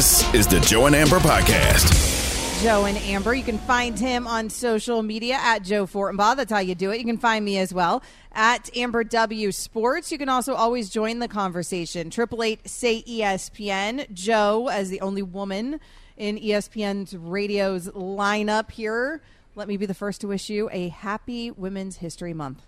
This is the Joe and Amber Podcast. Joe and Amber. You can find him on social media at Joe Fortenbaugh. That's how you do it. You can find me as well at Amber W Sports. You can also always join the conversation. Triple eight say ESPN. Joe, as the only woman in ESPN's radio's lineup here, let me be the first to wish you a happy Women's History Month.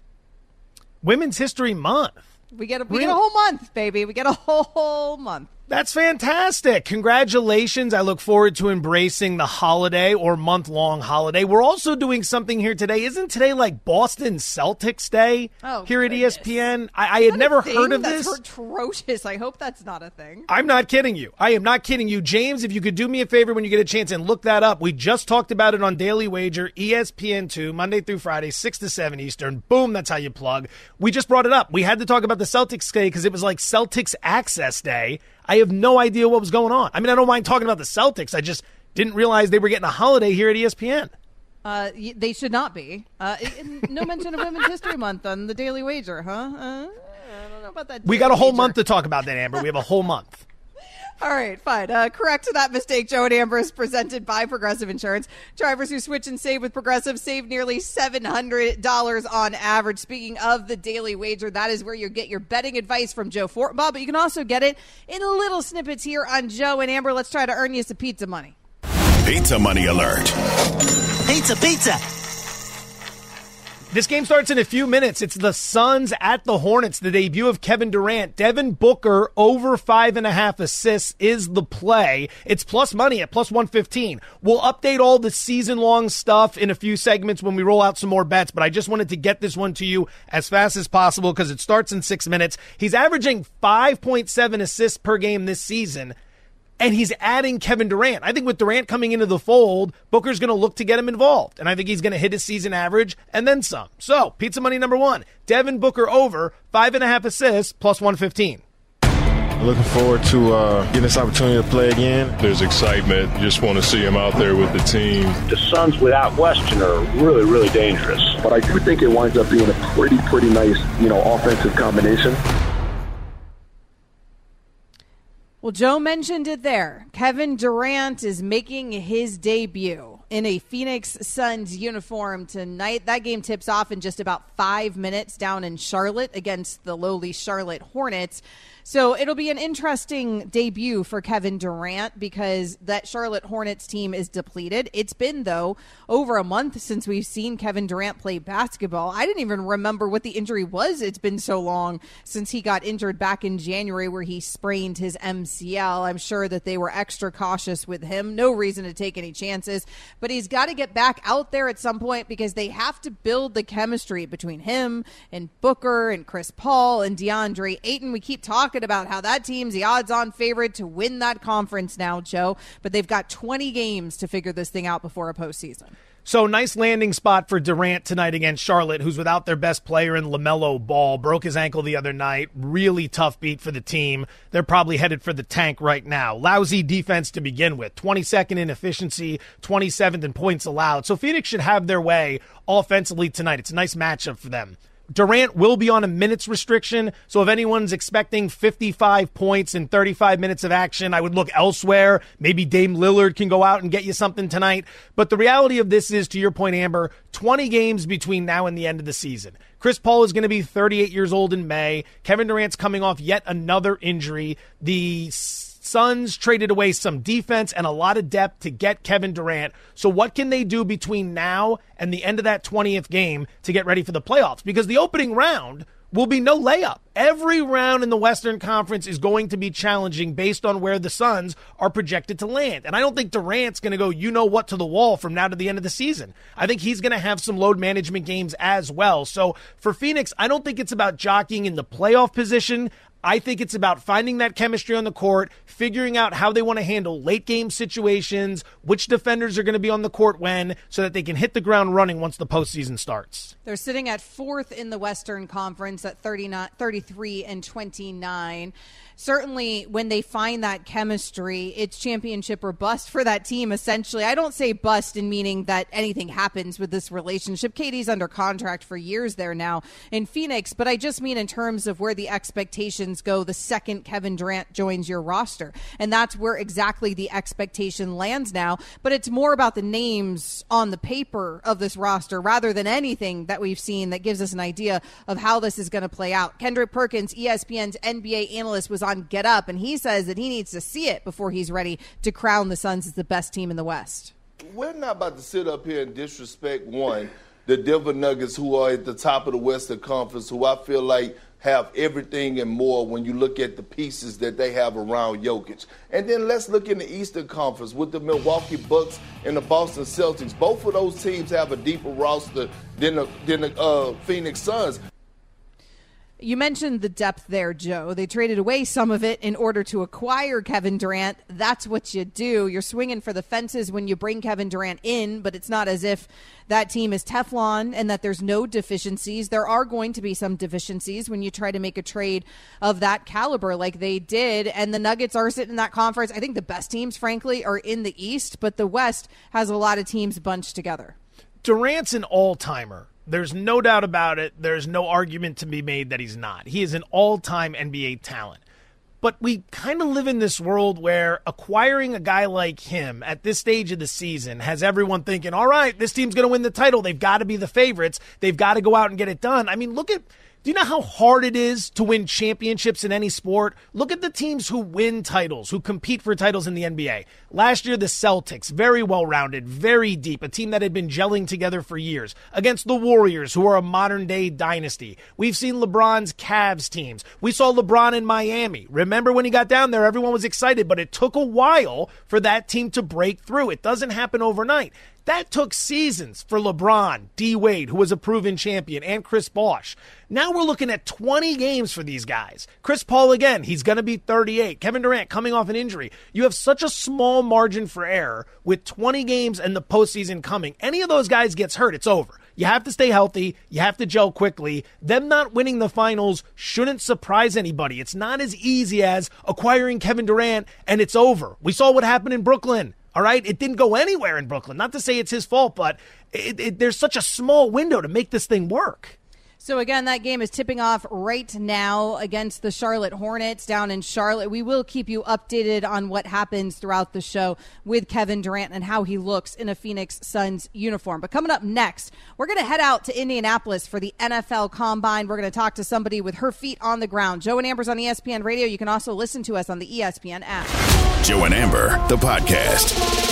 Women's History Month. We get a, we get a whole month, baby. We get a whole month. That's fantastic. Congratulations. I look forward to embracing the holiday or month long holiday. We're also doing something here today. Isn't today like Boston Celtics Day oh, here goodness. at ESPN? I, I had never heard of that's this. atrocious. I hope that's not a thing. I'm not kidding you. I am not kidding you. James, if you could do me a favor when you get a chance and look that up. We just talked about it on Daily Wager, ESPN2, Monday through Friday, 6 to 7 Eastern. Boom, that's how you plug. We just brought it up. We had to talk about the Celtics Day because it was like Celtics Access Day. I have no idea what was going on. I mean, I don't mind talking about the Celtics. I just didn't realize they were getting a holiday here at ESPN. Uh, they should not be. Uh, no mention of Women's History Month on the Daily Wager, huh? Uh, I don't know about that. We got a whole wager. month to talk about that, Amber. We have a whole month. All right, fine. Uh, correct that mistake. Joe and Amber is presented by Progressive Insurance. Drivers who switch and save with Progressive save nearly $700 on average. Speaking of the daily wager, that is where you get your betting advice from Joe Fortenbaugh, but you can also get it in little snippets here on Joe and Amber. Let's try to earn you some pizza money. Pizza money alert. Pizza, pizza. This game starts in a few minutes. It's the Suns at the Hornets, the debut of Kevin Durant. Devin Booker over five and a half assists is the play. It's plus money at plus 115. We'll update all the season long stuff in a few segments when we roll out some more bets, but I just wanted to get this one to you as fast as possible because it starts in six minutes. He's averaging 5.7 assists per game this season and he's adding Kevin Durant. I think with Durant coming into the fold, Booker's going to look to get him involved, and I think he's going to hit his season average and then some. So, pizza money number one: Devin Booker over five and a half assists plus one fifteen. Looking forward to uh, getting this opportunity to play again. There's excitement. Just want to see him out there with the team. The Suns, without question, are really, really dangerous. But I do think it winds up being a pretty, pretty nice, you know, offensive combination. Well, Joe mentioned it there. Kevin Durant is making his debut in a Phoenix Suns uniform tonight. That game tips off in just about five minutes down in Charlotte against the lowly Charlotte Hornets. So it'll be an interesting debut for Kevin Durant because that Charlotte Hornets team is depleted. It's been, though, over a month since we've seen Kevin Durant play basketball. I didn't even remember what the injury was. It's been so long since he got injured back in January where he sprained his MCL. I'm sure that they were extra cautious with him. No reason to take any chances, but he's got to get back out there at some point because they have to build the chemistry between him and Booker and Chris Paul and DeAndre Ayton. We keep talking about how that team's the odds on favorite to win that conference now, Joe, but they've got 20 games to figure this thing out before a postseason. So nice landing spot for Durant tonight against Charlotte, who's without their best player in LaMelo Ball. Broke his ankle the other night. Really tough beat for the team. They're probably headed for the tank right now. Lousy defense to begin with. 22nd in efficiency, 27th in points allowed. So Phoenix should have their way offensively tonight. It's a nice matchup for them. Durant will be on a minutes restriction, so if anyone's expecting 55 points in 35 minutes of action, I would look elsewhere. Maybe Dame Lillard can go out and get you something tonight. But the reality of this is, to your point, Amber, 20 games between now and the end of the season. Chris Paul is going to be 38 years old in May. Kevin Durant's coming off yet another injury. The Suns traded away some defense and a lot of depth to get Kevin Durant. So, what can they do between now and the end of that 20th game to get ready for the playoffs? Because the opening round will be no layup. Every round in the Western Conference is going to be challenging based on where the Suns are projected to land. And I don't think Durant's going to go, you know what, to the wall from now to the end of the season. I think he's going to have some load management games as well. So for Phoenix, I don't think it's about jockeying in the playoff position. I think it's about finding that chemistry on the court, figuring out how they want to handle late game situations, which defenders are going to be on the court when, so that they can hit the ground running once the postseason starts. They're sitting at fourth in the Western Conference at 39, 33 and 29. Certainly when they find that chemistry, it's championship or bust for that team, essentially. I don't say bust in meaning that anything happens with this relationship. KD's under contract for years there now in Phoenix, but I just mean in terms of where the expectations go the second Kevin Durant joins your roster. And that's where exactly the expectation lands now. But it's more about the names on the paper of this roster rather than anything that we've seen that gives us an idea of how this is going to play out. Kendrick Perkins, ESPN's NBA analyst, was on Get Up, and he says that he needs to see it before he's ready to crown the Suns as the best team in the West. We're not about to sit up here and disrespect one, the Denver Nuggets, who are at the top of the Western Conference, who I feel like have everything and more when you look at the pieces that they have around Jokic. And then let's look in the Eastern Conference with the Milwaukee Bucks and the Boston Celtics. Both of those teams have a deeper roster than the, than the uh, Phoenix Suns. You mentioned the depth there, Joe. They traded away some of it in order to acquire Kevin Durant. That's what you do. You're swinging for the fences when you bring Kevin Durant in, but it's not as if that team is Teflon and that there's no deficiencies. There are going to be some deficiencies when you try to make a trade of that caliber like they did. And the Nuggets are sitting in that conference. I think the best teams, frankly, are in the East, but the West has a lot of teams bunched together. Durant's an all timer. There's no doubt about it. There's no argument to be made that he's not. He is an all time NBA talent. But we kind of live in this world where acquiring a guy like him at this stage of the season has everyone thinking, all right, this team's going to win the title. They've got to be the favorites. They've got to go out and get it done. I mean, look at do you know how hard it is to win championships in any sport? Look at the teams who win titles, who compete for titles in the NBA. Last year, the Celtics, very well rounded, very deep, a team that had been gelling together for years, against the Warriors, who are a modern day dynasty. We've seen LeBron's Cavs teams. We saw LeBron in Miami. Remember when he got down there, everyone was excited, but it took a while for that team to break through. It doesn't happen overnight. That took seasons for LeBron, D Wade, who was a proven champion, and Chris Bosh. Now we're looking at 20 games for these guys. Chris Paul again, he's going to be 38. Kevin Durant coming off an injury. You have such a small margin for error with 20 games and the postseason coming. Any of those guys gets hurt, it's over. You have to stay healthy. You have to gel quickly. Them not winning the finals shouldn't surprise anybody. It's not as easy as acquiring Kevin Durant and it's over. We saw what happened in Brooklyn. All right, it didn't go anywhere in Brooklyn. Not to say it's his fault, but it, it, there's such a small window to make this thing work. So again, that game is tipping off right now against the Charlotte Hornets down in Charlotte. We will keep you updated on what happens throughout the show with Kevin Durant and how he looks in a Phoenix Suns uniform. But coming up next, we're going to head out to Indianapolis for the NFL Combine. We're going to talk to somebody with her feet on the ground. Joe and Amber's on ESPN Radio. You can also listen to us on the ESPN app. Joe and Amber, the podcast.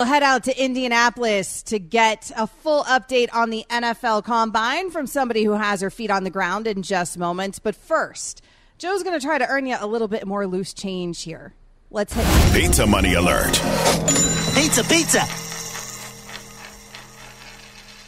We'll head out to Indianapolis to get a full update on the NFL Combine from somebody who has her feet on the ground in just moments. But first, Joe's going to try to earn you a little bit more loose change here. Let's hit Pizza Money Alert. Pizza, pizza.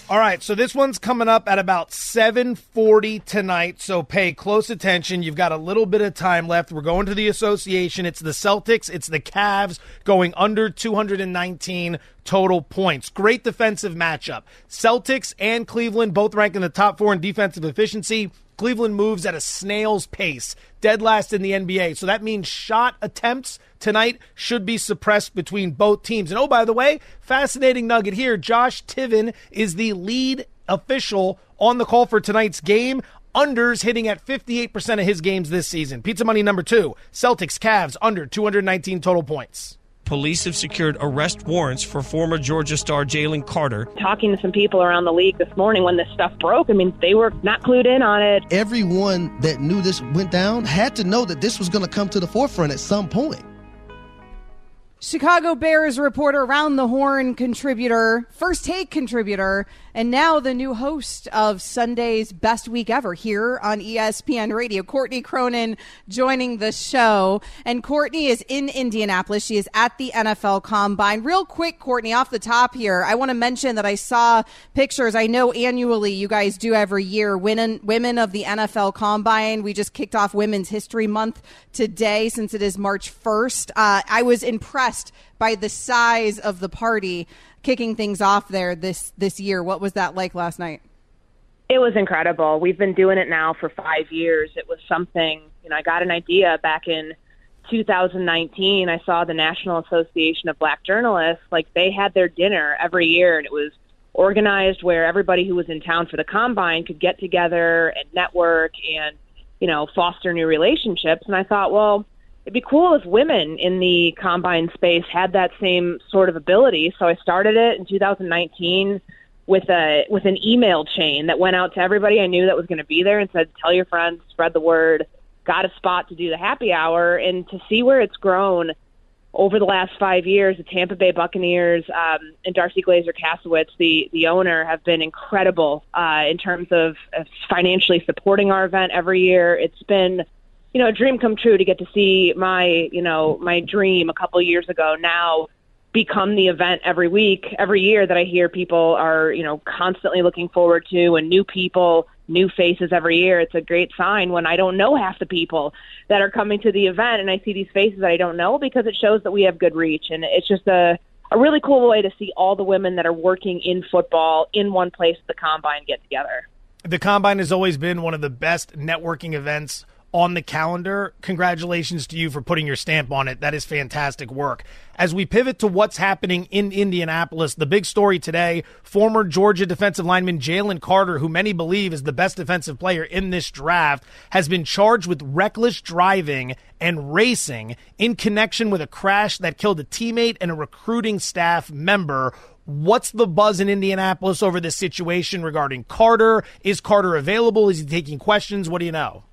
All right, so this one's coming up at about 7:40 tonight, so pay close attention. You've got a little bit of time left. We're going to the association. It's the Celtics, it's the Cavs going under 219 total points. Great defensive matchup. Celtics and Cleveland both rank in the top 4 in defensive efficiency. Cleveland moves at a snail's pace, dead last in the NBA. So that means shot attempts tonight should be suppressed between both teams. And oh, by the way, fascinating nugget here Josh Tiven is the lead official on the call for tonight's game. Unders hitting at 58% of his games this season. Pizza money number two Celtics Cavs under 219 total points police have secured arrest warrants for former Georgia star Jalen Carter. Talking to some people around the league this morning when this stuff broke, I mean, they were not clued in on it. Everyone that knew this went down had to know that this was going to come to the forefront at some point. Chicago Bears reporter, Round the Horn contributor, First Take contributor, and now the new host of Sunday's Best Week Ever here on ESPN Radio. Courtney Cronin joining the show. And Courtney is in Indianapolis. She is at the NFL Combine. Real quick, Courtney, off the top here, I want to mention that I saw pictures. I know annually you guys do every year women, women of the NFL Combine. We just kicked off Women's History Month today since it is March 1st. Uh, I was impressed by the size of the party kicking things off there this this year. What was that like last night? It was incredible. We've been doing it now for five years. It was something, you know, I got an idea back in 2019. I saw the National Association of Black Journalists, like they had their dinner every year, and it was organized where everybody who was in town for the combine could get together and network and, you know, foster new relationships. And I thought, well, it'd be cool if women in the combine space had that same sort of ability. So I started it in 2019 with a with an email chain that went out to everybody I knew that was going to be there and said, "Tell your friends, spread the word." Got a spot to do the happy hour, and to see where it's grown over the last five years, the Tampa Bay Buccaneers um, and Darcie Glazer Kassewitz, the the owner, have been incredible uh, in terms of, of financially supporting our event every year. It's been you know, a dream come true to get to see my, you know, my dream a couple years ago now become the event every week, every year that I hear people are, you know, constantly looking forward to and new people, new faces every year. It's a great sign when I don't know half the people that are coming to the event and I see these faces that I don't know because it shows that we have good reach and it's just a a really cool way to see all the women that are working in football in one place at the combine get together. The combine has always been one of the best networking events on the calendar. Congratulations to you for putting your stamp on it. That is fantastic work. As we pivot to what's happening in Indianapolis, the big story today former Georgia defensive lineman Jalen Carter, who many believe is the best defensive player in this draft, has been charged with reckless driving and racing in connection with a crash that killed a teammate and a recruiting staff member. What's the buzz in Indianapolis over this situation regarding Carter? Is Carter available? Is he taking questions? What do you know?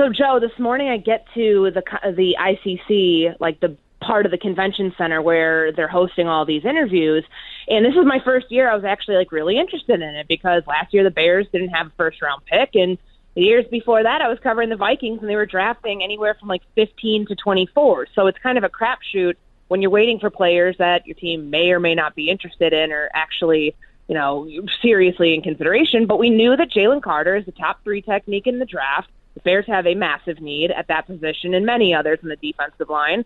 So, Joe, this morning I get to the the ICC, like the part of the convention center where they're hosting all these interviews. And this is my first year I was actually like really interested in it because last year the Bears didn't have a first round pick and the years before that I was covering the Vikings and they were drafting anywhere from like 15 to 24. So it's kind of a crapshoot when you're waiting for players that your team may or may not be interested in or actually, you know, seriously in consideration. But we knew that Jalen Carter is the top three technique in the draft. The Bears have a massive need at that position and many others in the defensive line.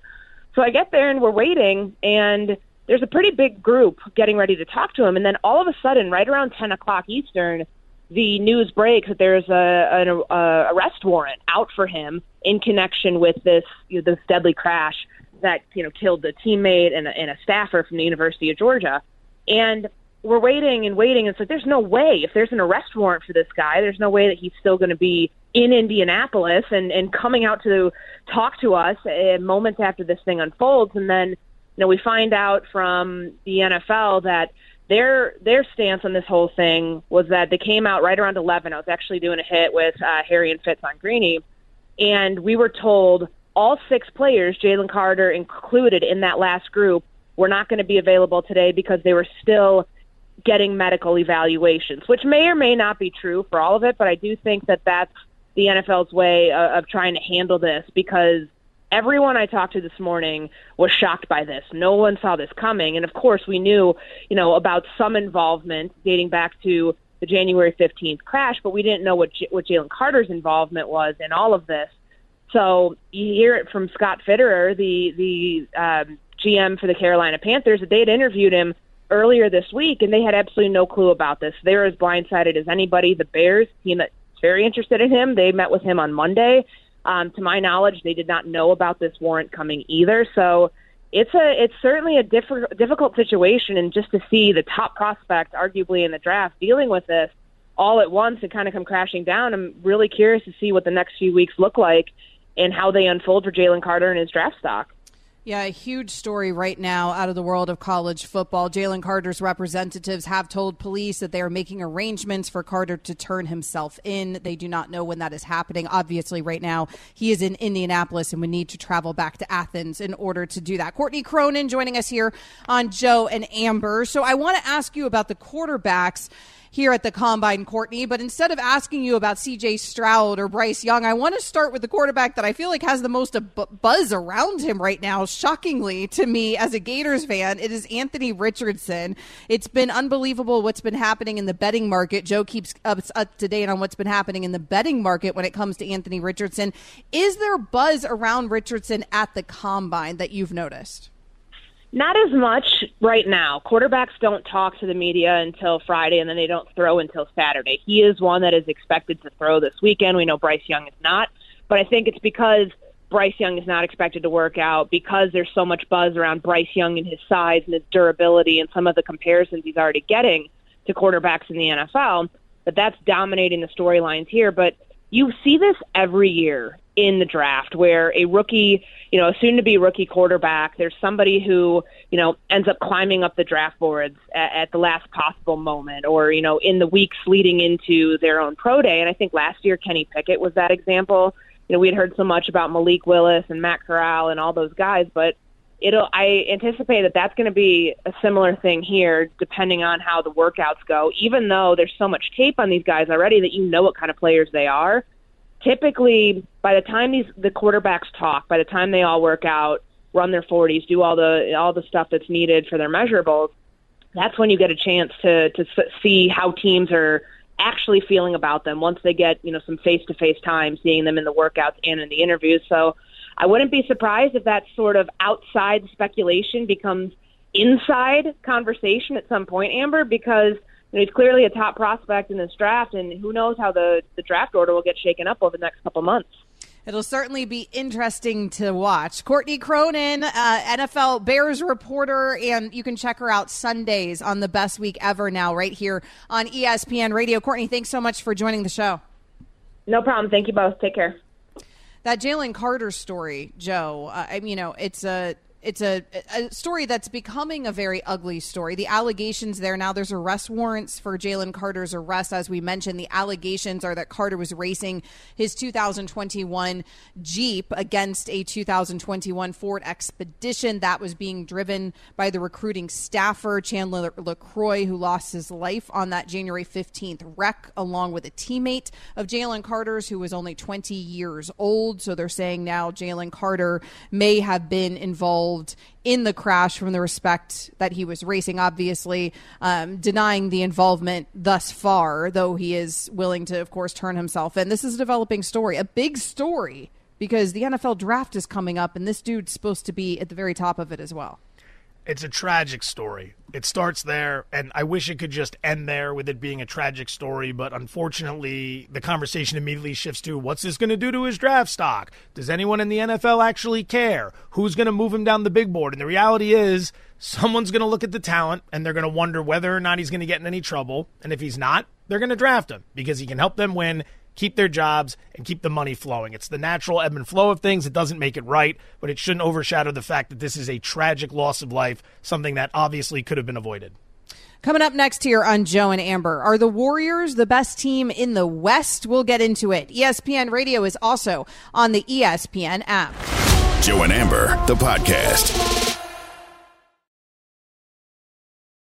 So I get there and we're waiting, and there's a pretty big group getting ready to talk to him. And then all of a sudden, right around 10 o'clock Eastern, the news breaks that there's a, an a arrest warrant out for him in connection with this you know, this deadly crash that you know killed the teammate and a, and a staffer from the University of Georgia. And we're waiting and waiting. And it's like there's no way if there's an arrest warrant for this guy, there's no way that he's still going to be in Indianapolis and and coming out to talk to us uh, moments after this thing unfolds. And then you know we find out from the NFL that their their stance on this whole thing was that they came out right around 11. I was actually doing a hit with uh, Harry and Fitz on Greeny, and we were told all six players, Jalen Carter included in that last group, were not going to be available today because they were still getting medical evaluations, which may or may not be true for all of it, but I do think that that's the NFL's way of, of trying to handle this because everyone I talked to this morning was shocked by this. No one saw this coming, and of course we knew, you know, about some involvement dating back to the January 15th crash, but we didn't know what J- what Jalen Carter's involvement was in all of this. So you hear it from Scott Fitterer, the the um, GM for the Carolina Panthers, that they had interviewed him earlier this week, and they had absolutely no clue about this. They were as blindsided as anybody. The Bears team that's very interested in him. They met with him on Monday. Um, to my knowledge, they did not know about this warrant coming either. So it's a it's certainly a diff- difficult situation, and just to see the top prospect, arguably in the draft, dealing with this all at once and kind of come crashing down. I'm really curious to see what the next few weeks look like and how they unfold for Jalen Carter and his draft stock. Yeah, a huge story right now out of the world of college football. Jalen Carter's representatives have told police that they are making arrangements for Carter to turn himself in. They do not know when that is happening. Obviously, right now, he is in Indianapolis and would need to travel back to Athens in order to do that. Courtney Cronin joining us here on Joe and Amber. So I want to ask you about the quarterbacks here at the combine, Courtney. But instead of asking you about CJ Stroud or Bryce Young, I want to start with the quarterback that I feel like has the most buzz around him right now. Shockingly to me as a Gators fan, it is Anthony Richardson. It's been unbelievable what's been happening in the betting market. Joe keeps up, up to date on what's been happening in the betting market when it comes to Anthony Richardson. Is there buzz around Richardson at the combine that you've noticed? Not as much right now. Quarterbacks don't talk to the media until Friday, and then they don't throw until Saturday. He is one that is expected to throw this weekend. We know Bryce Young is not, but I think it's because Bryce Young is not expected to work out because there's so much buzz around Bryce Young and his size and his durability and some of the comparisons he's already getting to quarterbacks in the NFL. But that's dominating the storylines here. But you see this every year in the draft where a rookie, you know, a soon to be rookie quarterback, there's somebody who, you know, ends up climbing up the draft boards at, at the last possible moment or, you know, in the weeks leading into their own pro day. And I think last year Kenny Pickett was that example. You know, we had heard so much about Malik Willis and Matt Corral and all those guys, but it'll I anticipate that that's going to be a similar thing here depending on how the workouts go. Even though there's so much tape on these guys already that you know what kind of players they are typically by the time these the quarterbacks talk, by the time they all work out, run their 40s, do all the all the stuff that's needed for their measurables, that's when you get a chance to to see how teams are actually feeling about them once they get you know some face to face time seeing them in the workouts and in the interviews. So I wouldn't be surprised if that sort of outside speculation becomes inside conversation at some point, Amber, because know, he's clearly a top prospect in this draft, and who knows how the, the draft order will get shaken up over the next couple months. It'll certainly be interesting to watch. Courtney Cronin, uh, NFL Bears reporter, and you can check her out Sundays on the Best Week Ever now, right here on ESPN Radio. Courtney, thanks so much for joining the show. No problem. Thank you both. Take care. That Jalen Carter story, Joe. Uh, I mean, you know, it's a it's a, a story that's becoming a very ugly story. The allegations there now, there's arrest warrants for Jalen Carter's arrest. As we mentioned, the allegations are that Carter was racing his 2021 Jeep against a 2021 Ford Expedition that was being driven by the recruiting staffer, Chandler LeCroy, who lost his life on that January 15th wreck, along with a teammate of Jalen Carter's who was only 20 years old. So they're saying now Jalen Carter may have been involved in the crash from the respect that he was racing, obviously um, denying the involvement thus far, though he is willing to, of course, turn himself in. This is a developing story, a big story, because the NFL draft is coming up, and this dude's supposed to be at the very top of it as well. It's a tragic story. It starts there, and I wish it could just end there with it being a tragic story, but unfortunately, the conversation immediately shifts to what's this going to do to his draft stock? Does anyone in the NFL actually care? Who's going to move him down the big board? And the reality is, someone's going to look at the talent and they're going to wonder whether or not he's going to get in any trouble. And if he's not, they're going to draft him because he can help them win keep their jobs, and keep the money flowing. It's the natural ebb and flow of things. It doesn't make it right, but it shouldn't overshadow the fact that this is a tragic loss of life, something that obviously could have been avoided. Coming up next here on Joe and Amber, are the Warriors the best team in the West? We'll get into it. ESPN Radio is also on the ESPN app. Joe and Amber, the podcast.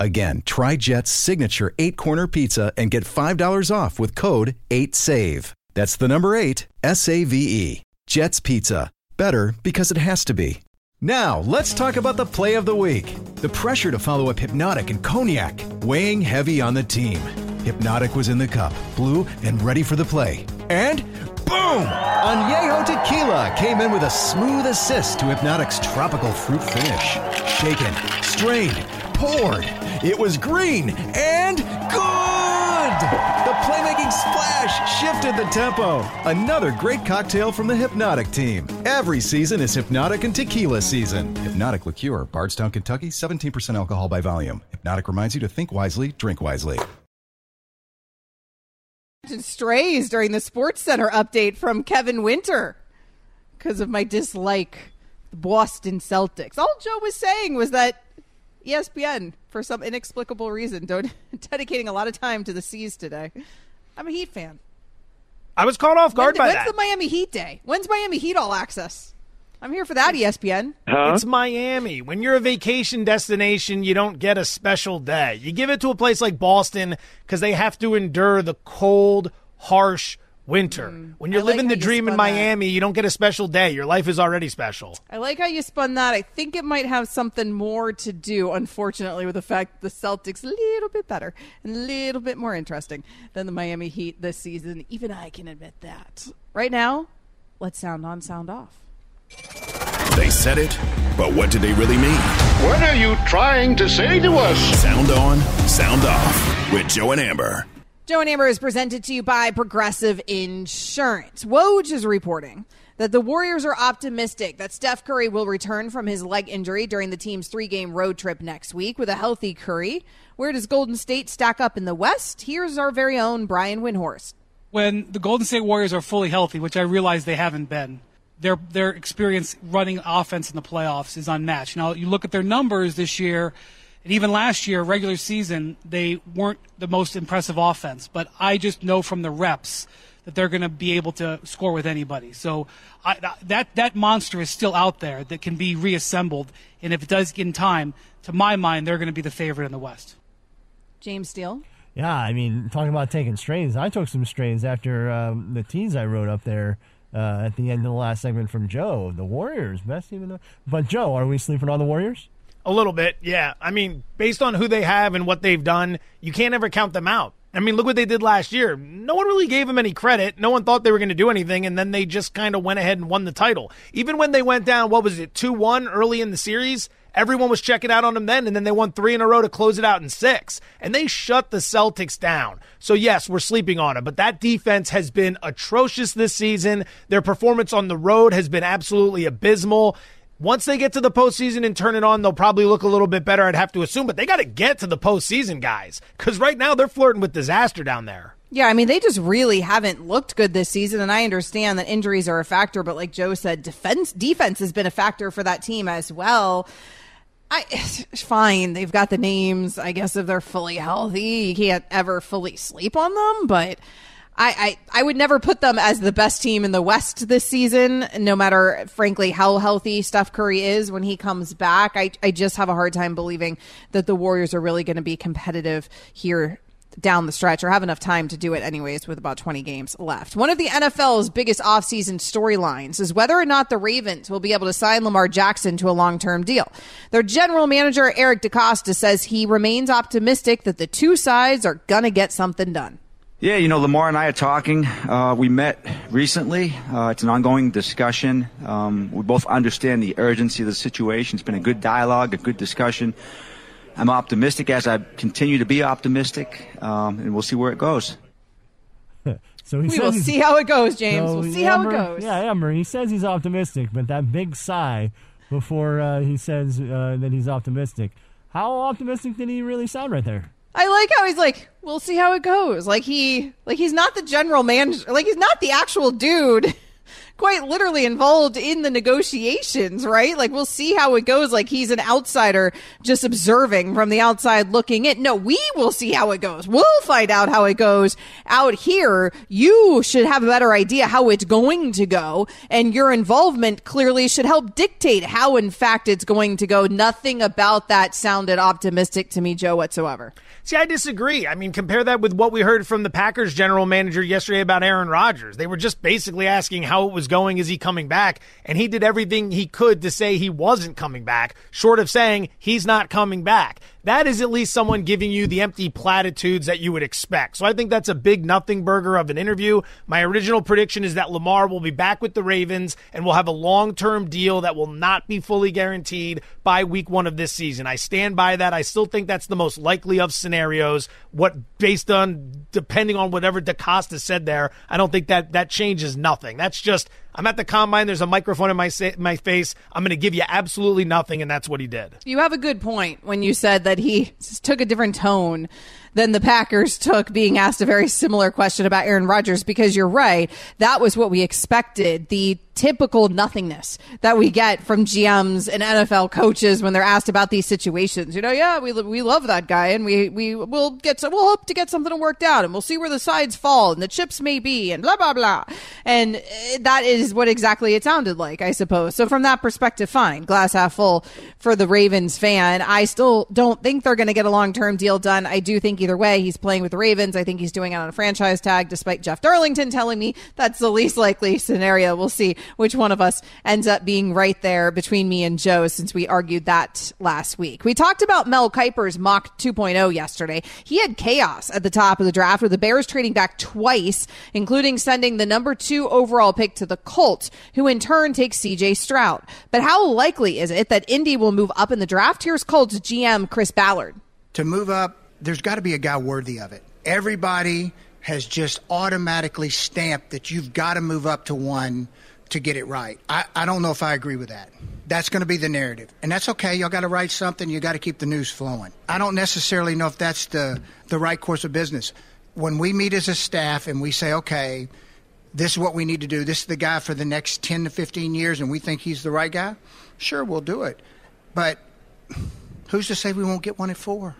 Again, try Jet's signature eight corner pizza and get $5 off with code 8SAVE. That's the number eight, S A V E. Jet's Pizza. Better because it has to be. Now, let's talk about the play of the week. The pressure to follow up Hpnotiq and Cognac, weighing heavy on the team. Hpnotiq was in the cup, blue, and ready for the play. And boom! Añejo Tequila came in with a smooth assist to Hpnotiq's tropical fruit finish. Shaken, strained, poured. It was green and good! The playmaking splash shifted the tempo. Another great cocktail from the Hpnotiq team. Every season is Hpnotiq and Tequila season. Hpnotiq Liqueur, Bardstown, Kentucky, 17% alcohol by volume. Hpnotiq reminds you to think wisely, drink wisely. Strays during the Sports Center update from Kevin Winter because of my dislike the Boston Celtics. All Joe was saying was that ESPN, for some inexplicable reason, don't, dedicating a lot of time to the C's today. I'm a Heat fan. I was caught off guard when, by when's that. the Miami Heat day? When's Miami Heat all access? I'm here for that, ESPN. It's Miami. When you're a vacation destination, you don't get a special day. You give it to a place like Boston because they have to endure the cold, harsh winter. when you're Mm. I like living how the you dream in spun that. Miami, you don't get a special day. Your life is already special. I like how you spun that. I think it might have something more to do, unfortunately, with the fact the Celtics a little bit better and a little bit more interesting than the Miami Heat this season. Even I can admit that. Right now, let's sound on, sound off. They said it, but what did they really mean? What are you trying to say to us? Sound on, sound off with Joe and Amber. Joe and Amber is presented to you by Progressive Insurance. Woj is reporting that the Warriors are optimistic that Steph Curry will return from his leg injury during the team's three game road trip next week with a healthy Curry. Where does Golden State stack up in the West? Here's our very own Brian Windhorst. when the Golden State Warriors are fully healthy, which I realize they haven't been, their their experience running offense in the playoffs is unmatched. Now you look at their numbers this year, and even last year, regular season, they weren't the most impressive offense. But I just know from the reps that they're going to be able to score with anybody. So I, that that monster is still out there that can be reassembled, and if it does get in time, to my mind, they're going to be the favorite in the West. James Steele. Yeah, I mean, talking about taking strains, I took some strains after um, the teas I wrote up there uh, at the end of the last segment from Joe. The Warriors, best even. But Joe, are we sleeping on the Warriors? A little bit, yeah. I mean, based on who they have and what they've done, you can't ever count them out. I mean, look what they did last year. No one really gave them any credit. No one thought they were going to do anything, and then they just kind of went ahead and won the title. Even when they went down, what was it, 2 1 early in the series, Everyone was checking out on them then, and then they won three in a row to close it out in six. And they shut the Celtics down. So, yes, we're sleeping on it, but that defense has been atrocious this season. Their performance on the road has been absolutely abysmal. Once they get to the postseason and turn it on, they'll probably look a little bit better, I'd have to assume, but they got to get to the postseason, guys, because right now they're flirting with disaster down there. Yeah, I mean, they just really haven't looked good this season, and I understand that injuries are a factor, but like Joe said, defense defense has been a factor for that team as well. I fine, they've got the names. I guess if they're fully healthy, you can't ever fully sleep on them, but. I, I, I would never put them as the best team in the West this season, no matter, frankly, how healthy Steph Curry is when he comes back. I, I just have a hard time believing that the Warriors are really going to be competitive here down the stretch or have enough time to do it anyways with about 20 games left. One of the NFL's biggest offseason storylines is whether or not the Ravens will be able to sign Lamar Jackson to a long-term deal. Their general manager Eric DeCosta says he remains optimistic that the two sides are going to get something done. Yeah, you know, Lamar and I are talking. Uh, we met recently. Uh, it's an ongoing discussion. Um, we both understand the urgency of the situation. It's been a good dialogue, a good discussion. I'm optimistic as I continue to be optimistic, um, and we'll see where it goes. so he we will see how it goes, James. So we'll see Amber, how it goes. Yeah, Amber. He says he's optimistic, but that big sigh before uh, he says uh, that he's optimistic. How optimistic did he really sound right there? I like how he's like, we'll see how it goes. Like he, like he's not the general manager. Like he's not the actual dude quite literally involved in the negotiations, right? Like we'll see how it goes. Like he's an outsider just observing from the outside looking in. No, we will see how it goes. We'll find out how it goes out here. You should have a better idea how it's going to go. And your involvement clearly should help dictate how in fact it's going to go. Nothing about that sounded optimistic to me, Joe, whatsoever. See, I disagree. I mean, compare that with what we heard from the Packers general manager yesterday about Aaron Rodgers. They were just basically asking how it was going. Is he coming back? And he did everything he could to say he wasn't coming back, short of saying he's not coming back that is at least someone giving you the empty platitudes that you would expect. So I think that's a big nothing burger of an interview. My original prediction is that Lamar will be back with the Ravens and will have a long term deal that will not be fully guaranteed by week one of this season. I stand by that. I still think that's the most likely of scenarios. What based on depending on whatever DeCosta said there, I don't think that that changes nothing. That's just I'm at the combine. There's a microphone in my my face. I'm going to give you absolutely nothing, and that's what he did. You have a good point when you said that he took a different tone than the Packers took being asked a very similar question about Aaron Rodgers because you're right. That was what we expected. The typical nothingness that we get from GMs and NFL coaches when they're asked about these situations. You know, yeah, we we love that guy, and we we will get some, we'll hope to get something worked out, and we'll see where the sides fall and the chips may be, and blah blah blah. And eh, that is what exactly it sounded like, I suppose. So from that perspective, fine, glass half full for the Ravens fan. I still don't think they're going to get a long term deal done. I do think either way, he's playing with the Ravens. I think he's doing it on a franchise tag, despite Jeff Darlington telling me that's the least likely scenario. We'll see which one of us ends up being right there between me and Joe since we argued that last week. We talked about Mel Kiper's mock 2.0 yesterday. He had chaos at the top of the draft with the Bears trading back twice, including sending the number two overall pick to the Colts, who in turn takes CJ Stroud. But how likely is it that Indy will move up in the draft? Here's Colts GM Chris Ballard. To move up, there's got to be a guy worthy of it. Everybody has just automatically stamped that you've got to move up to one to get it right. I, I don't know if I agree with that. That's going to be the narrative. And that's okay. Y'all got to write something. You got to keep the news flowing. I don't necessarily know if that's the, the right course of business. When we meet as a staff and we say, okay, this is what we need to do, this is the guy for the next 10 to 15 years, and we think he's the right guy, sure, we'll do it. But who's to say we won't get one at four?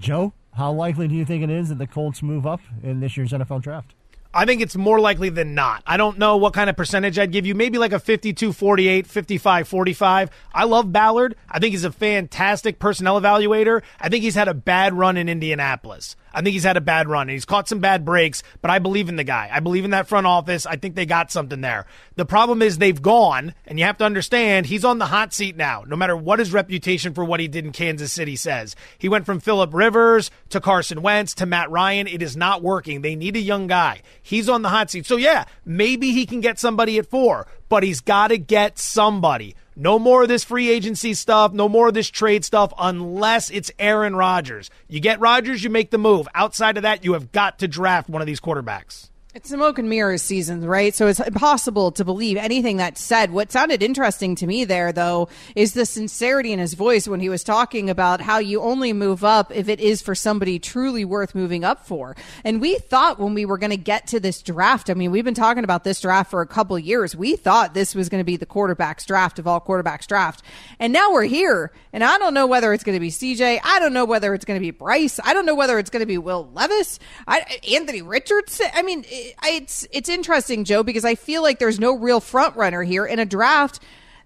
Joe, how likely do you think it is that the Colts move up in this year's NFL draft? I think it's more likely than not. I don't know what kind of percentage I'd give you. Maybe like a 52 48, 55 45. I love Ballard. I think he's a fantastic personnel evaluator. I think he's had a bad run in Indianapolis. I think he's had a bad run and he's caught some bad breaks, but I believe in the guy. I believe in that front office. I think they got something there. The problem is they've gone, and you have to understand he's on the hot seat now, no matter what his reputation for what he did in Kansas City says. He went from Philip Rivers to Carson Wentz to Matt Ryan. It is not working. They need a young guy. He's on the hot seat. So, yeah, maybe he can get somebody at four. But he's got to get somebody. No more of this free agency stuff, no more of this trade stuff unless it's Aaron Rodgers. You get Rodgers, you make the move. Outside of that, you have got to draft one of these quarterbacks. It's smoke and mirrors season, right? So it's impossible to believe anything that's said. What sounded interesting to me there, though, is the sincerity in his voice when he was talking about how you only move up if it is for somebody truly worth moving up for. And we thought when we were going to get to this draft, I mean, we've been talking about this draft for a couple years. We thought this was going to be the quarterbacks draft of all quarterbacks draft. And now we're here. And I don't know whether it's going to be CJ. I don't know whether it's going to be Bryce. I don't know whether it's going to be Will Levis. I, Anthony Richardson. I mean, it's it's interesting, Joe, because I feel like there's no real front runner here in a draft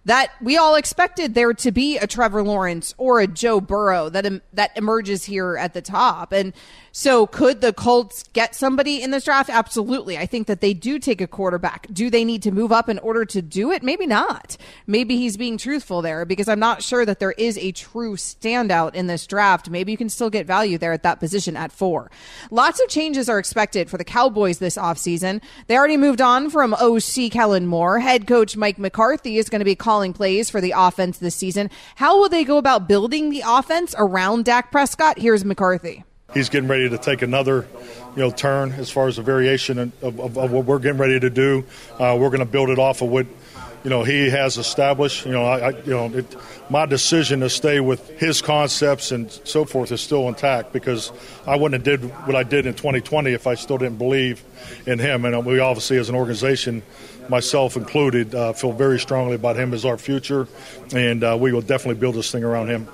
that we all expected there to be a Trevor Lawrence or a Joe Burrow that that emerges here at the top. And so could the Colts get somebody in this draft? Absolutely. I think that they do take a quarterback. Do they need to move up in order to do it? Maybe not. Maybe he's being truthful there because I'm not sure that there is a true standout in this draft. Maybe you can still get value there at that position at four. Lots of changes are expected for the Cowboys this offseason. They already moved on from OC Kellen Moore. Head coach Mike McCarthy is going to be calling plays for the offense this season. How will they go about building the offense around Dak Prescott? Here's McCarthy he's getting ready to take another you know turn as far as the variation of, of, of what we're getting ready to do. Uh, we're going to build it off of what you know he has established. You know, I, I you know it, my decision to stay with his concepts and so forth is still intact because I wouldn't have did what I did in 2020 if I still didn't believe in him. And we obviously, as an organization, myself included, uh, feel very strongly about him as our future, and uh, we will definitely build this thing around him.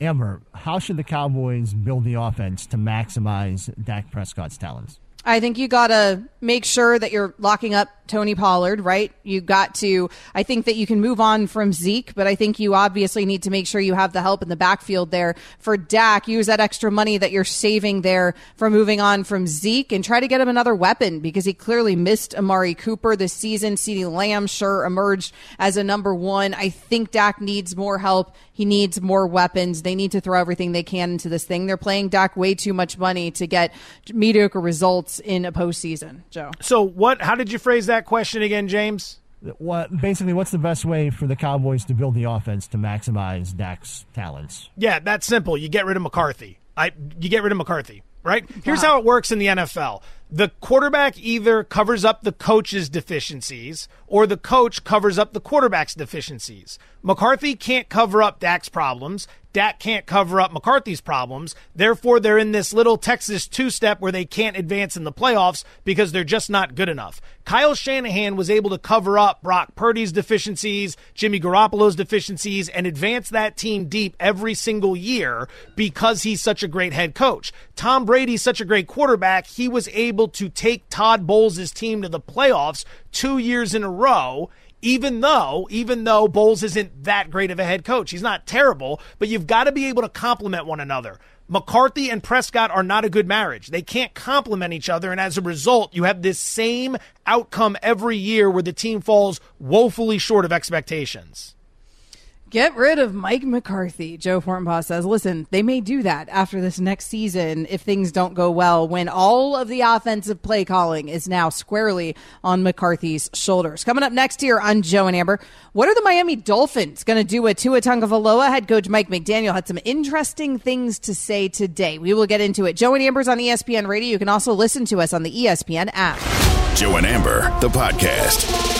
Amber, how should the Cowboys build the offense to maximize Dak Prescott's talents? I think you got to make sure that you're locking up Tony Pollard, right? You got to, I think that you can move on from Zeke, but I think you obviously need to make sure you have the help in the backfield there for Dak. Use that extra money that you're saving there for moving on from Zeke and try to get him another weapon because he clearly missed Amari Cooper this season. CeeDee Lamb sure emerged as a number one. I think Dak needs more help. He needs more weapons. They need to throw everything they can into this thing. They're playing Dak way too much money to get mediocre results in a postseason, Joe. So what, how did you phrase that question again, James? What basically? What's the best way for the Cowboys to build the offense to maximize Dak's talents? Yeah, that's simple. You get rid of McCarthy. I you get rid of McCarthy, right? Here's how it works in the NFL. The quarterback either covers up the coach's deficiencies or the coach covers up the quarterback's deficiencies. McCarthy can't cover up Dak's problems. Dak can't cover up McCarthy's problems. Therefore, they're in this little Texas two step where they can't advance in the playoffs because they're just not good enough. Kyle Shanahan was able to cover up Brock Purdy's deficiencies, Jimmy Garoppolo's deficiencies, and advance that team deep every single year because he's such a great head coach. Tom Brady's such a great quarterback. He was able to take Todd Bowles' team to the playoffs two years in a row even though even though Bowles isn't that great of a head coach. He's not terrible, but you've got to be able to complement one another. McCarthy and Prescott are not a good marriage. They can't complement each other, and as a result, you have this same outcome every year where the team falls woefully short of expectations. Get rid of Mike McCarthy, Joe Fortenbaugh says. Listen, they may do that after this next season if things don't go well, when all of the offensive play calling is now squarely on McCarthy's shoulders. Coming up next here on Joe and Amber, what are the Miami Dolphins going to do with Tua Tagovailoa? Head coach Mike McDaniel had some interesting things to say today. We will get into it. Joe and Amber's on ESPN Radio. You can also listen to us on the ESPN app. Joe and Amber, the podcast.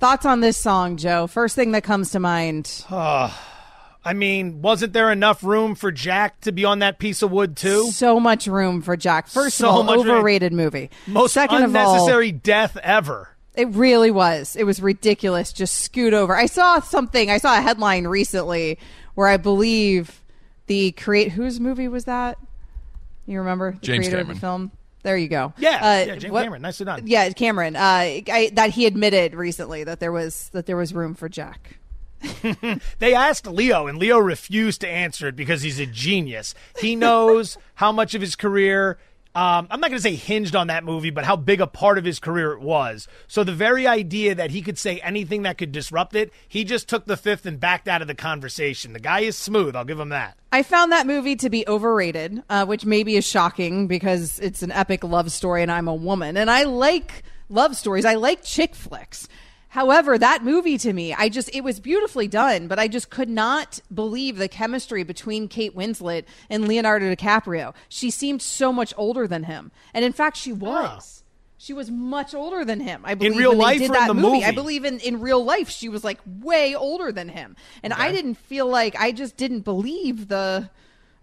Thoughts on this song, Joe? First thing that comes to mind. Uh, I mean, wasn't there enough room for Jack to be on that piece of wood too? So much room for Jack. First so of all, overrated room. movie. Most Second unnecessary of all, necessary death ever. It really was. It was ridiculous. Just scoot over. I saw something. I saw a headline recently where I believe the create whose movie was that? You remember the James creator Cameron. of the film? There you go. Yeah, Uh, yeah, James what- Cameron. Nicely done. Yeah, Cameron. Uh, I, that he admitted recently that there was that there was room for Jack. They asked Leo, and Leo refused to answer it because he's a genius. He knows how much of his career. Um, I'm not going to say hinged on that movie, but how big a part of his career it was. So the very idea that he could say anything that could disrupt it, he just took the fifth and backed out of the conversation. The guy is smooth. I'll give him that. I found that movie to be overrated, uh, which maybe is shocking because it's an epic love story and I'm a woman. And I like love stories, I like chick flicks. However, that movie to me, I just, it was beautifully done, but I just could not believe the chemistry between Kate Winslet and Leonardo DiCaprio. She seemed so much older than him. And in fact, she was. She was much older than him. I believe in real life did or in the movie. I believe in, in real life she was like way older than him. And I didn't feel like I just didn't believe the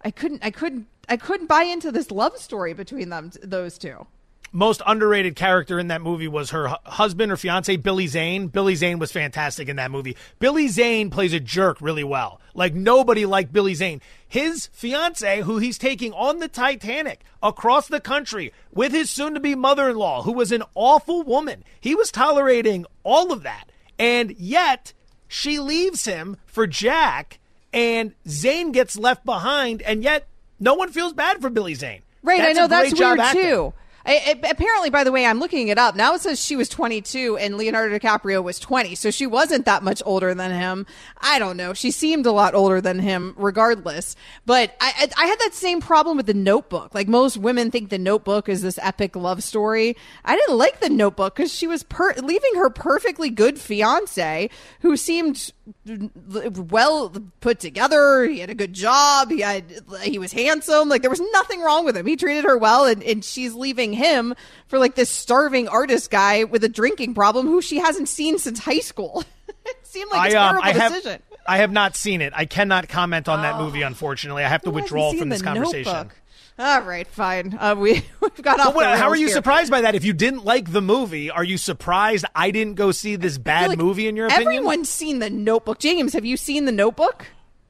I couldn't I couldn't I couldn't buy into this love story between them those two. Most underrated character in that movie was her husband or fiance Billy Zane. Billy Zane was fantastic in that movie. Billy Zane plays a jerk really well. Like nobody liked Billy Zane. His fiance, who he's taking on the Titanic across the country with his soon-to-be mother-in-law, who was an awful woman. He was tolerating all of that, and yet she leaves him for Jack, and Zane gets left behind, and yet no one feels bad for Billy Zane. Right, That's I know that's weird acting. too. Apparently, by the way, I'm looking it up now. It says she was 22 and Leonardo DiCaprio was 20, so she wasn't that much older than him. I don't know. She seemed a lot older than him, regardless. But I, I, I had that same problem with the Notebook. Like most women think the Notebook is this epic love story. I didn't like the Notebook because she was per- leaving her perfectly good fiance, who seemed well put together. He had a good job. He had he was handsome. Like there was nothing wrong with him. He treated her well, and, and she's leaving him for like this starving artist guy with a drinking problem who she hasn't seen since high school. it seemed like a I, um, terrible I have, decision. I have not seen it. I cannot comment on that movie. Unfortunately, I have to Who withdraw from this conversation. Notebook? All right, fine. Uh, we we've got off. But what- the how are you here. surprised by that? If you didn't like the movie, are you surprised I didn't go see this bad Like, movie? In your opinion, everyone's seen the Notebook. James, have you seen the Notebook?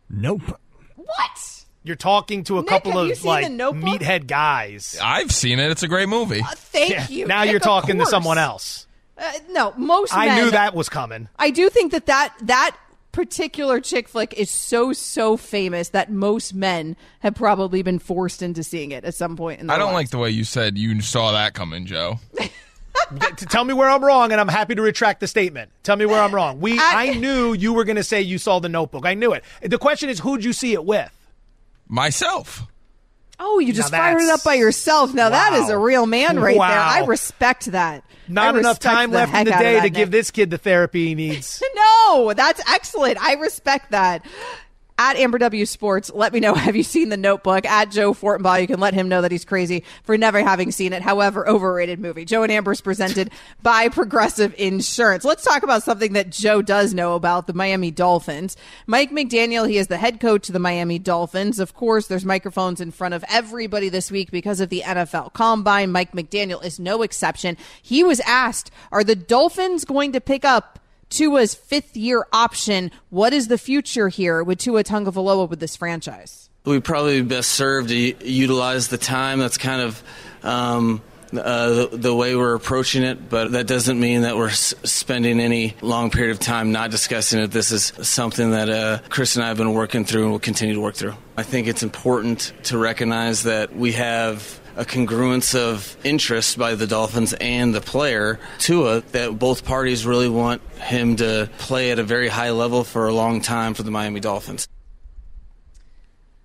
Nope. What? You're talking to a Nick, couple of like The meathead guys. I've seen it. It's a great movie. Thank Yeah, you. Now Nick, you're talking to someone else. Uh, no, most I men, knew that was coming. I do think that that that particular chick flick is so so famous that most men have probably been forced into seeing it at some point in their I don't lives. like the way you said you saw that coming, Joe. T- Tell me where I'm wrong, and I'm happy to retract the statement. Tell me where I'm wrong. We, I knew you were going to say you saw the Notebook. I knew it. The question is, who'd you see it with? Myself. Oh, you just Now fired it up by yourself. Now that is a real man right there. I respect that. Not I enough time left in the day that, to give this kid the therapy he needs. No, that's excellent. I respect that. At Amber W Sports, let me know. Have you seen the Notebook? At Joe Fortenbaugh, you can let him know that he's crazy for never having seen it. However, overrated movie. Joe and Amber is presented by Progressive Insurance. Let's talk about something that Joe does know about the Miami Dolphins. Mike McDaniel, he is the head coach of the Miami Dolphins. Of course, there's microphones in front of everybody this week because of the NFL Combine. Mike McDaniel is no exception. He was asked, are the Dolphins going to pick up Tua's fifth year option. What is the future here with Tua Tagovailoa with this franchise? We'd probably best served to utilize the time. That's kind of um, uh, the, the way we're approaching it, but that doesn't mean that we're s- spending any long period of time not discussing it. This is something that uh, Chris and I have been working through and will continue to work through. I think it's important to recognize that we have a congruence of interest by the Dolphins and the player, Tua, that both parties really want him to play at a very high level for a long time for the Miami Dolphins.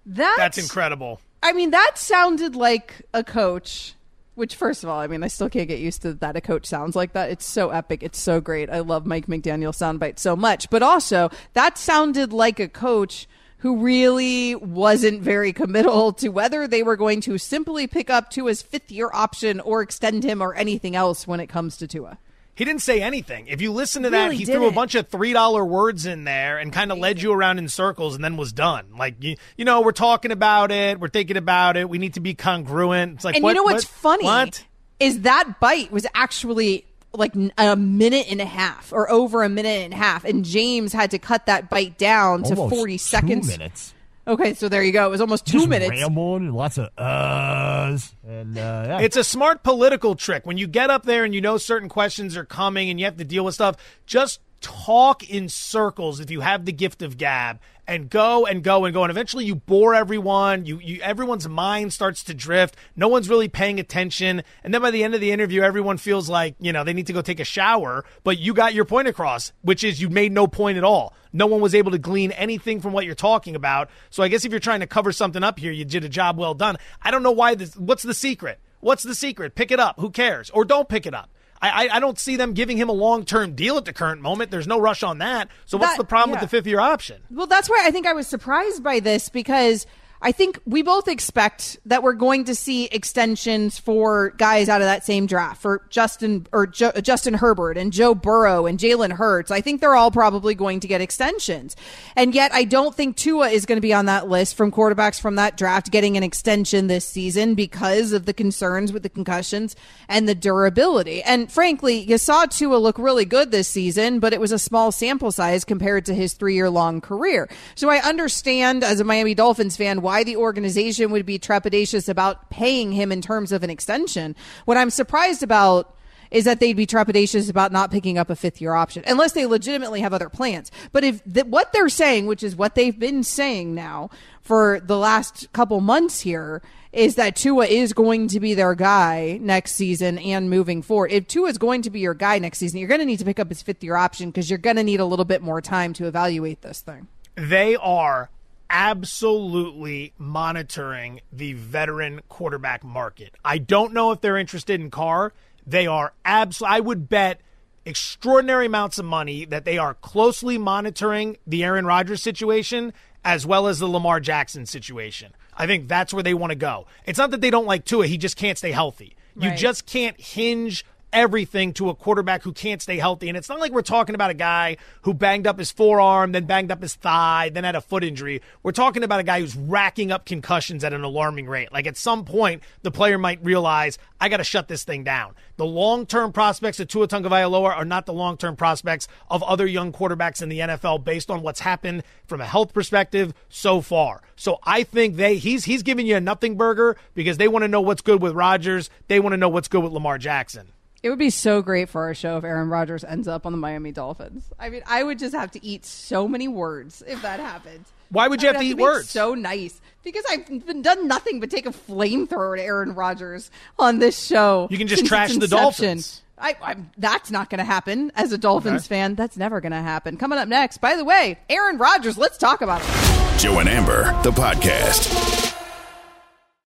That's, That's incredible. I mean, that sounded like a coach. Which, first of all, I mean, I still can't get used to that a coach sounds like that. It's so epic. It's so great. I love Mike McDaniel soundbite so much. But also, that sounded like a coach who really wasn't very committal to whether they were going to simply pick up Tua's fifth year option or extend him or anything else when it comes to Tua. He didn't say anything. If you listen to that, Really he threw a bunch of three dollar words in there and kind of led you around in circles, and then was done. Like you, you know, we're talking about it, we're thinking about it. We need to be congruent. It's like, and what, you know what's what- funny What? is that bite was actually like a minute and a half or over a minute and a half, and James had to cut that bite down to Almost forty two seconds. minutes. Okay, so there you go. It was almost two Just minutes. Rambled, lots of uhs, and uh, yeah. It's a smart political trick. When you get up there and you know certain questions are coming and you have to deal with stuff, just talk in circles if you have the gift of gab and go and go and go. And eventually you bore everyone. You, you everyone's mind starts to drift. No one's really paying attention. And then by the end of the interview everyone feels like you know they need to go take a shower but you got your point across which is you made no point at all. No one was able to glean anything from what you're talking about. So i guess if you're trying to cover something up here you did a job well done. I don't know why this what's the secret? What's the secret? Pick it up. Who cares? Or don't pick it up I, I don't see them giving him a long term deal at the current moment. There's no rush on that. So what's That- the problem yeah. with the fifth year option? Well, that's why I think I was surprised by this because I think we both expect that we're going to see extensions for guys out of that same draft for Justin or jo- Justin Herbert and Joe Burrow and Jalen Hurts. I think they're all probably going to get extensions, and yet I don't think Tua is going to be on that list from quarterbacks from that draft getting an extension this season because of the concerns with the concussions and the durability. And frankly, you saw Tua look really good this season, but it was a small sample size compared to his three year long career. So I understand as a Miami Dolphins fan why the organization would be trepidatious about paying him in terms of an extension. What I'm surprised about is that they'd be trepidatious about not picking up a fifth year option unless they legitimately have other plans. But if what they're saying, which is what they've been saying now for the last couple months here, is that Tua is going to be their guy next season and moving forward. If Tua is going to be your guy next season, you're going to need to pick up his fifth year option because you're going to need a little bit more time to evaluate this thing. They are absolutely monitoring the veteran quarterback market. I don't know if they're interested in Carr. They are absolutely, I would bet extraordinary amounts of money that they are closely monitoring the Aaron Rodgers situation as well as the Lamar Jackson situation. I think that's where they want to go. It's not that they don't like Tua, he just can't stay healthy. You Right. just can't hinge everything to a quarterback who can't stay healthy. And it's not like we're talking about a guy who banged up his forearm, then banged up his thigh, then had a foot injury. We're talking about a guy who's racking up concussions at an alarming rate. Like at some point, the player might realize, I got to shut this thing down. The long term prospects of Tua Tagovailoa are not the long term prospects of other young quarterbacks in the NFL based on what's happened from a health perspective so far. So I think they he's he's giving you a nothing burger because they want to know what's good with Rodgers. They want to know what's good with Lamar Jackson. It would be so great for our show if Aaron Rodgers ends up on the Miami Dolphins. I mean, I would just have to eat so many words if that happened. Why would you I have to eat be words? So nice because I've been done nothing but take a flamethrower to Aaron Rodgers on this show. You can just trash the. Dolphins. I, I, that's not going to happen as a Dolphins Okay. fan. That's never going to happen. Coming up next, by the way, Aaron Rodgers. Let's talk about it. Joe and Amber, the podcast.